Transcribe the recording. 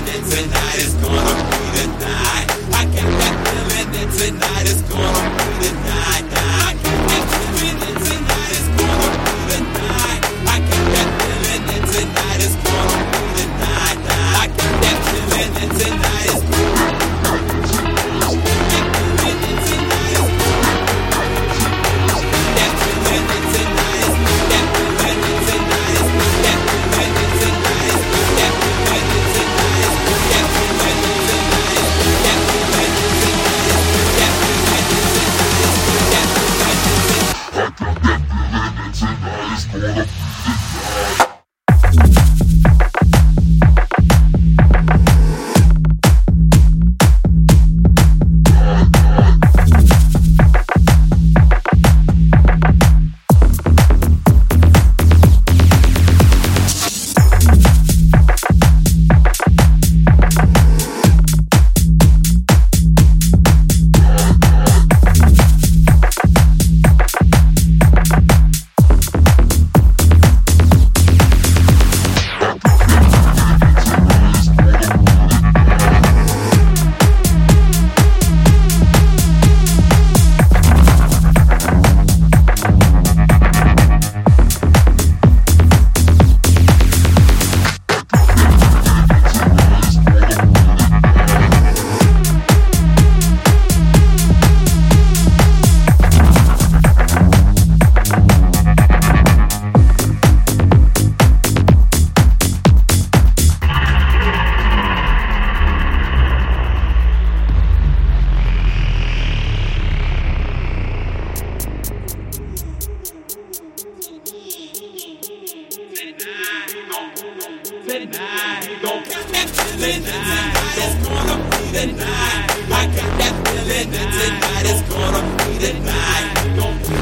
and then tonight is gonna be the Thanks. Tonight. Feeling tonight is gonna be the night. I got that feeling that tonight is gonna be the night.